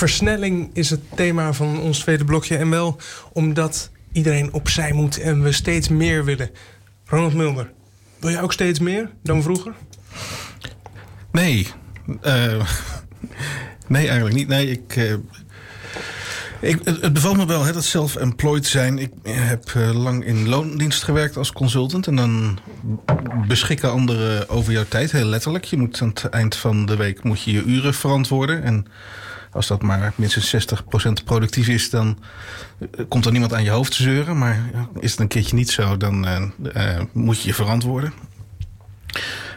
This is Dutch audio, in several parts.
Versnelling is het thema van ons tweede blokje. En wel omdat iedereen opzij moet en we steeds meer willen. Ronald Mulder, wil jij ook steeds meer dan vroeger? Nee. Uh, nee, eigenlijk niet. Nee, ik. Uh, ik, het bevalt me wel, hè, dat self-employed zijn. Ik heb uh, lang in loondienst gewerkt als consultant. En dan beschikken anderen over jouw tijd, heel letterlijk. Je moet aan het eind van de week moet je, je uren verantwoorden. En als dat maar minstens 60% productief is, dan komt er niemand aan je hoofd te zeuren. Maar is het een keertje niet zo, dan uh, moet je je verantwoorden.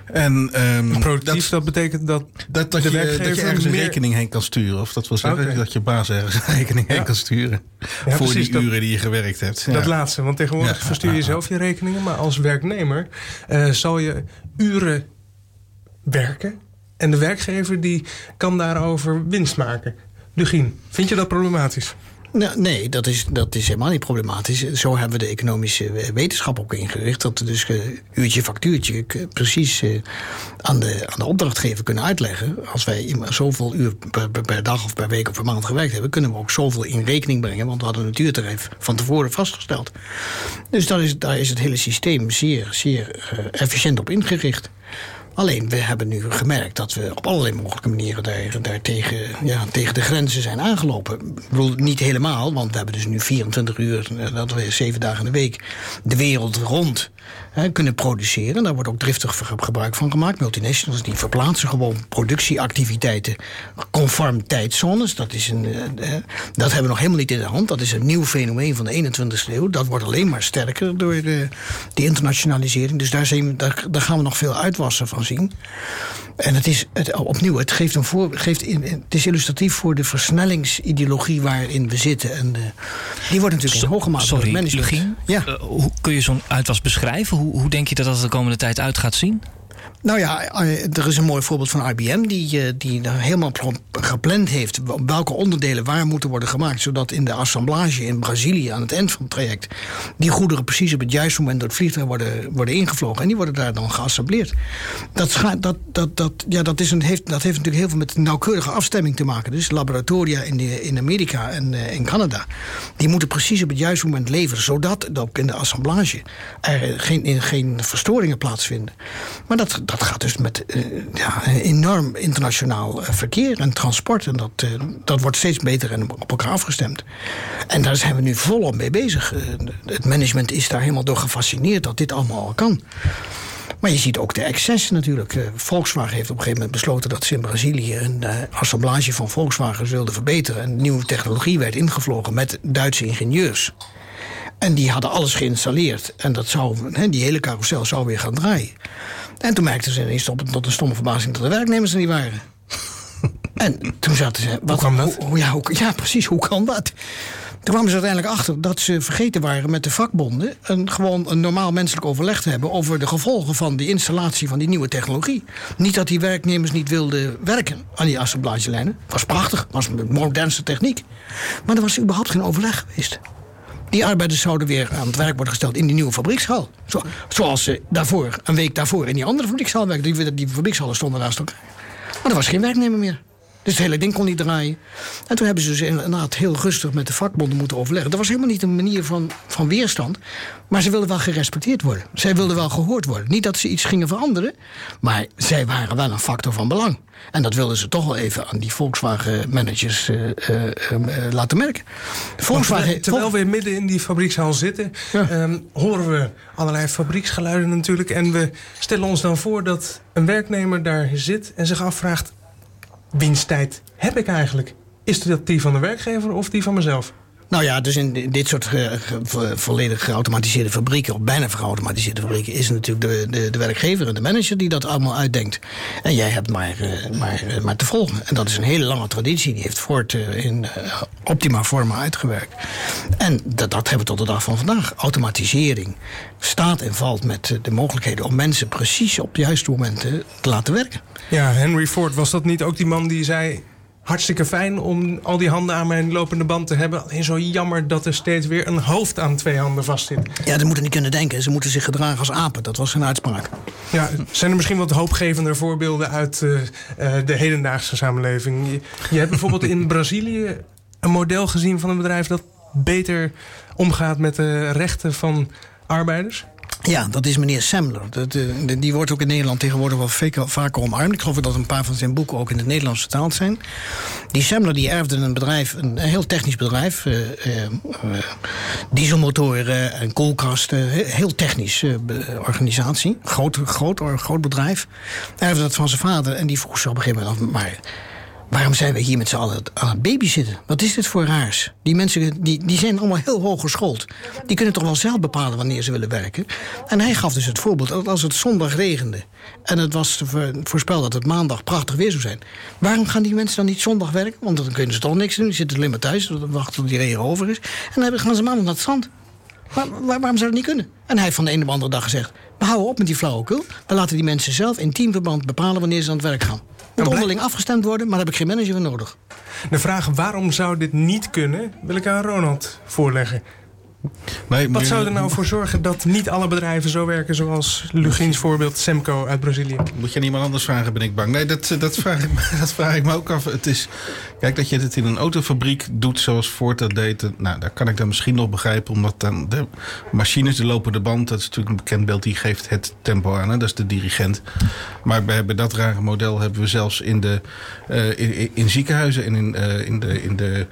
En, um, Productief, dat, dat, betekent dat, dat, dat, je, dat je ergens een rekening heen kan sturen. Of dat wil zeggen dat je baas ergens een rekening heen kan sturen. voor die uren die je gewerkt hebt. Dat laatste, want tegenwoordig verstuur je zelf je rekeningen. Maar als werknemer uh, zal je uren werken. En de werkgever die kan daarover winst maken. Lugien, vind je dat problematisch? Nou, nee, dat is, dat is helemaal niet problematisch. Zo hebben we de economische wetenschap ook ingericht. Dat we dus uh, uurtje factuurtje precies uh, aan, de, aan de opdrachtgever kunnen uitleggen. Als wij zoveel uur per, dag of per week of per maand gewerkt hebben, kunnen we ook zoveel in rekening brengen. Want we hadden een natuurtarief van tevoren vastgesteld. Dus daar is, daar is het hele systeem zeer, zeer efficiënt op ingericht. Alleen, we hebben nu gemerkt dat we op allerlei mogelijke manieren daar, daar tegen, ja, tegen de grenzen zijn aangelopen. Ik bedoel, niet helemaal, want we hebben dus nu 24 uur, eh, dat we zeven dagen in de week, de wereld rond hè, kunnen produceren. Daar wordt ook driftig gebruik van gemaakt. Multinationals die verplaatsen gewoon productieactiviteiten conform tijdzones. Dat, is een, uh, dat hebben we nog helemaal niet in de hand. Dat is een nieuw fenomeen van de 21ste eeuw. Dat wordt alleen maar sterker door de, internationalisering. Dus daar, zijn, daar, daar gaan we nog veel uitwassen van zien. En het is het, opnieuw, het, geeft een voor, geeft in, het is illustratief voor de versnellingsideologie waarin we zitten. En uh, die wordt natuurlijk so, in hoge mate Sorry. Ja. Uh, hoe kun je zo'n uitwas beschrijven? Hoe, hoe denk je dat dat de komende tijd uit gaat zien? Nou ja, eh, er is een mooi voorbeeld van IBM die, eh, die helemaal gepland heeft welke onderdelen waar moeten worden gemaakt, zodat in de assemblage in Brazilië aan het eind van het traject die goederen precies op het juiste moment door het vliegtuig worden, worden ingevlogen en die worden daar dan geassembleerd. Dat, dat, dat, dat, ja, dat, is een, heeft, dat heeft natuurlijk heel veel met nauwkeurige afstemming te maken. Dus laboratoria in, de, in Amerika en uh, in Canada, die moeten precies op het juiste moment leveren, zodat ook in de assemblage er geen, geen verstoringen plaatsvinden. Maar dat dat gaat dus met uh, ja, enorm internationaal eh, verkeer en transport. En dat, uh, dat wordt steeds beter en op elkaar afgestemd. En daar zijn we nu volop mee bezig. het management is daar helemaal door gefascineerd dat dit allemaal al kan. Maar je ziet ook de excessen natuurlijk. Volkswagen heeft op een gegeven moment besloten dat ze in Brazilië een assemblage van Volkswagen wilden verbeteren. En nieuwe technologie werd ingevlogen met Duitse ingenieurs. En die hadden alles geïnstalleerd. En dat zou, die hele carousel zou weer gaan draaien. En toen merkten ze ineens tot, tot een stomme verbazing dat de werknemers er niet waren. en toen zaten ze. Wat, hoe kwam dat? Hoe, ja, ja, precies, hoe kan dat? Toen kwamen ze uiteindelijk achter dat ze vergeten waren met de vakbonden een, gewoon een normaal menselijk overleg te hebben over de gevolgen van die installatie van die nieuwe technologie. Niet dat die werknemers niet wilden werken aan die assemblagelijnen. Was prachtig, was modernste techniek. Maar er was überhaupt geen overleg geweest. Die arbeiders zouden weer aan het werk worden gesteld in die nieuwe fabriekshal. Zo, zoals ze daarvoor, een week daarvoor, in die andere fabriekshal werkten. Die, die stonden naast elkaar. Maar er was geen werknemer meer. Dus het hele ding kon niet draaien. En toen hebben ze dus inderdaad heel rustig met de vakbonden moeten overleggen. Dat was helemaal niet een manier van, van weerstand. Maar ze wilden wel gerespecteerd worden. Zij wilden wel gehoord worden. Niet dat ze iets gingen veranderen. Maar zij waren wel een factor van belang. En dat wilden ze toch wel even aan die Volkswagen-managers uh, uh, uh, laten merken. Volkswagen, terwijl we midden in die fabriekszaal zitten, um, horen we allerlei fabrieksgeluiden natuurlijk. En we stellen ons dan voor dat een werknemer daar zit en zich afvraagt: winsttijd heb ik eigenlijk? Is dat die van de werkgever of die van mezelf? Nou ja, dus in dit soort volledig geautomatiseerde fabrieken, of bijna geautomatiseerde fabrieken, is natuurlijk de, de, de, werkgever en de manager die dat allemaal uitdenkt. En jij hebt maar, uh, maar, uh, maar te volgen. En dat is een hele lange traditie. Die heeft Ford in optima forma uitgewerkt. En dat, dat hebben we tot de dag van vandaag. Automatisering staat en valt met de mogelijkheden om mensen precies op de juiste momenten te laten werken. Ja, Henry Ford, was dat niet ook die man die zei hartstikke fijn om al die handen aan mijn lopende band te hebben. Alleen zo jammer dat er steeds weer een hoofd aan twee handen vastzit. Ja, ze moeten niet kunnen denken. Ze moeten zich gedragen als apen. Dat was zijn uitspraak. Ja, zijn er misschien wat hoopgevende voorbeelden uit uh, de hedendaagse samenleving? Je, je hebt bijvoorbeeld in Brazilië een model gezien van een bedrijf dat beter omgaat met de rechten van arbeiders? Ja, dat is meneer Semler. Dat, uh, die wordt ook in Nederland tegenwoordig wel vaker omarmd. Ik geloof dat een paar van zijn boeken ook in het Nederlands vertaald zijn. Die Semler die erfde een bedrijf, een, heel technisch bedrijf. Uh, uh, dieselmotoren en koelkasten. Heel technisch organisatie. Groot, groot, groot bedrijf. Erfde dat van zijn vader en die vroeg zich op een gegeven moment af... maar Waarom zijn we hier met z'n allen aan het babysitten? Wat is dit voor raars? Die mensen die, die zijn allemaal heel hoog geschoold. Die kunnen toch wel zelf bepalen wanneer ze willen werken. En hij gaf dus het voorbeeld dat als het zondag regende... en het was voorspeld dat het maandag prachtig weer zou zijn... waarom gaan die mensen dan niet zondag werken? Want dan kunnen ze toch niks doen. Die zitten alleen maar thuis, wachten tot die regen over is. En dan gaan ze maandag naar het strand. waarom zou dat niet kunnen? En hij heeft van de ene op de andere dag gezegd... we houden op met die flauwekul. We laten die mensen zelf in teamverband bepalen wanneer ze aan het werk gaan. Moet onderling afgestemd worden, maar daar heb ik geen manager voor nodig. De vraag waarom zou dit niet kunnen, wil ik aan Ronald voorleggen. Nee, Wat zou er nou voor zorgen dat niet alle bedrijven zo werken zoals Lugins voorbeeld Semco uit Brazilië? Moet je aan iemand anders vragen, ben ik bang. Nee, dat, dat, vraag, ik, dat vraag ik me ook af. Het is, kijk, dat je het in een autofabriek doet zoals Ford dat deed. Nou, daar kan ik dan misschien nog begrijpen, omdat dan de machines, de lopende band, dat is natuurlijk een bekend beeld, die geeft het tempo aan. Hè? Dat is de dirigent. Maar bij, bij dat rare model hebben we zelfs in, de, uh, in, in, ziekenhuizen en in, uh, in de. In de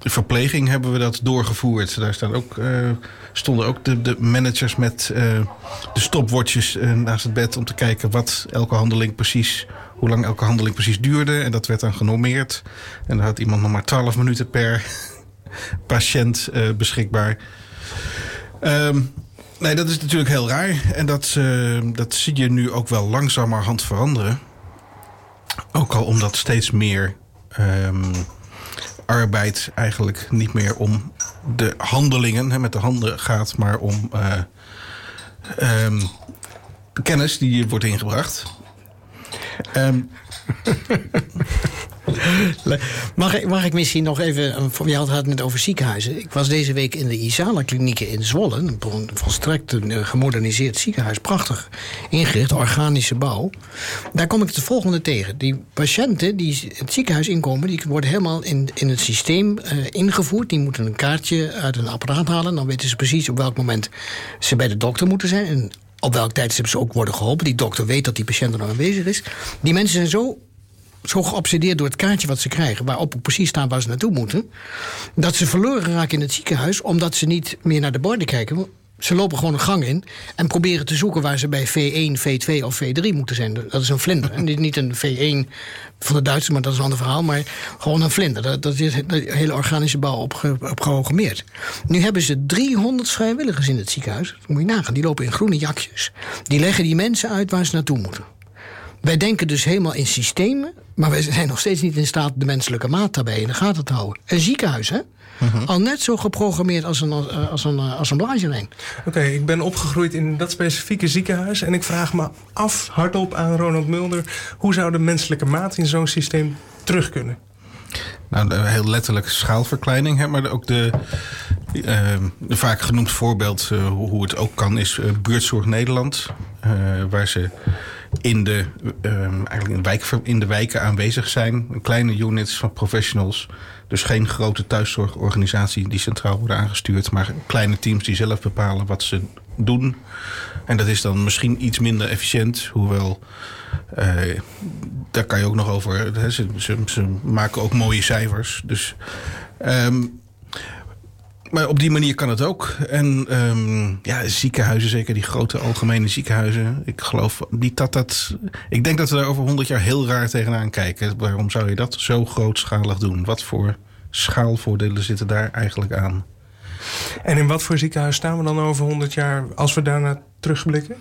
verpleging hebben we dat doorgevoerd. Daar staan ook, uh, stonden ook de, de managers met uh, de stopwatches naast het bed om te kijken wat elke handeling precies, hoe lang elke handeling precies duurde. En dat werd dan genormeerd. En dan had iemand nog maar 12 minuten per patiënt beschikbaar. Um, nee, dat is natuurlijk heel raar. En dat, dat zie je nu ook wel langzamerhand veranderen. Ook al omdat steeds meer. Um, arbeid eigenlijk niet meer om de handelingen, hè, met de handen gaat, maar om uh, um, kennis die wordt ingebracht. Um, mag, ik, mag ik misschien nog even. Je had het net over ziekenhuizen. Ik was deze week in de Isala-klinieken in Zwolle. Een volstrekt een gemoderniseerd ziekenhuis. Prachtig ingericht, organische bouw. Daar kom ik het volgende tegen. Die patiënten die het ziekenhuis inkomen, die worden helemaal in, in het systeem uh, ingevoerd. Die moeten een kaartje uit een apparaat halen. Dan weten ze precies op welk moment ze bij de dokter moeten zijn. En op welk tijdstip ze ook worden geholpen. Die dokter weet dat die patiënt er nog aanwezig is. Die mensen zijn zo zo geobsedeerd door het kaartje wat ze krijgen, waarop precies staat waar ze naartoe moeten, dat ze verloren raken in het ziekenhuis omdat ze niet meer naar de borden kijken. Ze lopen gewoon een gang in en proberen te zoeken waar ze bij V1, V2 of V3 moeten zijn. Dat is een vlinder. En niet een V1 van de Duitsers, maar dat is een ander verhaal. Maar gewoon een vlinder. Dat, is de hele organische bouw op, op Nu hebben ze 300 vrijwilligers in het ziekenhuis. Dat moet je nagaan. Die lopen in groene jakjes. Die leggen die mensen uit waar ze naartoe moeten. Wij denken dus helemaal in systemen, maar wij zijn nog steeds niet in staat de menselijke maat daarbij in de gaten te houden. Een ziekenhuis, hè? Mhm. Al net zo geprogrammeerd als een, eh, als een, eh, als een blazenlijn. Oké, ik ben opgegroeid in dat specifieke ziekenhuis. En ik vraag me af, hardop aan Ronald Mulder... hoe zou de menselijke maat in zo'n systeem terug kunnen? Nou, heel letterlijk schaalverkleining. Hè, maar ook de, uh, vaak genoemd voorbeeld uh, hoe het ook kan... is Buurtzorg Nederland. waar ze in de, um, eigenlijk in, in de wijken aanwezig zijn. Kleine units van professionals. Dus geen grote thuiszorgorganisatie die centraal worden aangestuurd. Maar kleine teams die zelf bepalen wat ze doen. En dat is dan misschien iets minder efficiënt. Hoewel, uh, daar kan je ook nog over. Hè, ze, maken ook mooie cijfers. Dus um, maar op die manier kan het ook. En um, ja, ziekenhuizen, zeker die grote algemene ziekenhuizen. Ik geloof niet dat dat. Ik denk dat we daar over honderd jaar heel raar tegenaan kijken. Waarom zou je dat zo grootschalig doen? Wat voor schaalvoordelen zitten daar eigenlijk aan? En in wat voor ziekenhuis staan we dan over 100 jaar als we daarna terugblikken?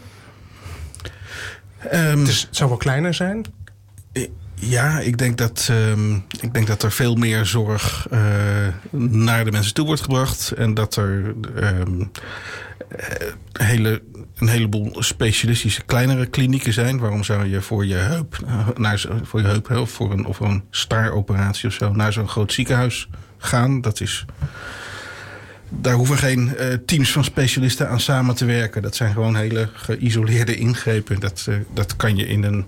Um, het, is, het zou wel kleiner zijn. Ja, ik denk dat, ehm, ik denk dat er veel meer zorg uh, naar de mensen toe wordt gebracht. En dat er um, hele, een heleboel specialistische kleinere klinieken zijn. Waarom zou je voor je heup, naar, voor je heup of voor een, of een staaroperatie of zo naar zo'n groot ziekenhuis gaan? Dat is daar hoeven geen teams van specialisten aan samen te werken. Dat zijn gewoon hele geïsoleerde ingrepen. Dat, dat kan je in een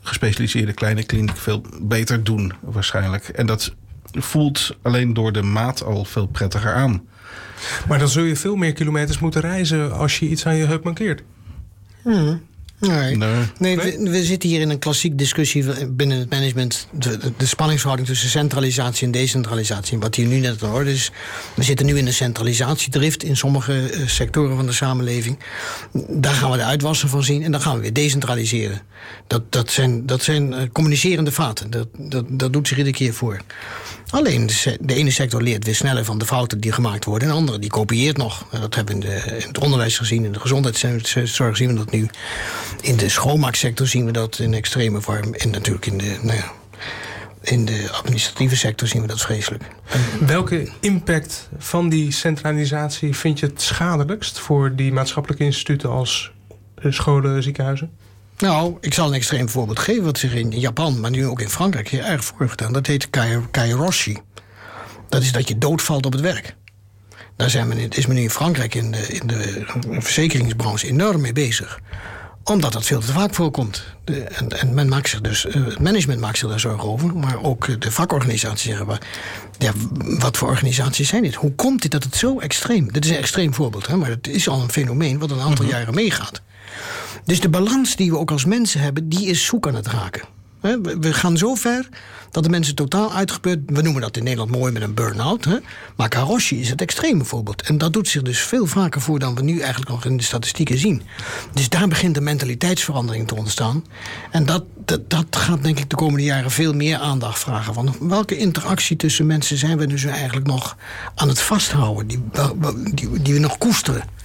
gespecialiseerde kleine kliniek veel beter doen, waarschijnlijk. En dat voelt alleen door de maat al veel prettiger aan. Maar dan zul je veel meer kilometers moeten reizen als je iets aan je heup mankeert. Hmm. Nee, nee. we, we, zitten hier in een klassiek discussie binnen het management. De, de, spanningsverhouding tussen centralisatie en decentralisatie. Wat hier nu net aan orde is. We zitten nu in een centralisatiedrift in sommige uh, sectoren van de samenleving. Daar gaan we de uitwassen van zien en dan gaan we weer decentraliseren. Dat, dat zijn, dat zijn uh, communicerende vaten. Dat, dat, dat doet zich iedere keer voor. Alleen de, de, ene sector leert weer sneller van de fouten die gemaakt worden. En de andere die kopieert nog. Dat hebben we in, de, in het onderwijs gezien, in de gezondheidszorg zien we dat nu. In de schoonmaaksector zien we dat in extreme vorm. En natuurlijk in de, nou ja, in de administratieve sector zien we dat vreselijk. Welke impact van die centralisatie vind je het schadelijkst voor die maatschappelijke instituten als scholen, ziekenhuizen? Nou, ik zal een extreem voorbeeld geven wat zich in Japan, maar nu ook in Frankrijk heel erg voorgedaan. Dat heet kairoshi. Dat is dat je doodvalt op het werk. Daar zijn we, is men nu in Frankrijk in de, in de verzekeringsbranche enorm mee bezig omdat dat veel te vaak voorkomt. De, en, en, men maakt zich dus, uh, het management maakt zich daar zorgen over, maar ook de vakorganisaties zeggen: maar, ja, wat voor organisaties zijn dit? Hoe komt dit dat het zo extreem? Dit is een extreem voorbeeld, hè, maar het is al een fenomeen wat een aantal mm jaren meegaat. Dus de balans die we ook als mensen hebben, die is zoek aan het raken. We gaan zo ver dat de mensen totaal uitgeput... we noemen dat in Nederland mooi met een burn-out... maar Karoshi is het extreme voorbeeld. En dat doet zich dus veel vaker voor dan we nu eigenlijk nog in de statistieken zien. Dus daar begint de mentaliteitsverandering te ontstaan. En dat, dat, dat gaat denk ik de komende jaren veel meer aandacht vragen. Van welke interactie tussen mensen zijn we dus eigenlijk nog aan het vasthouden... die, die, die we nog koesteren.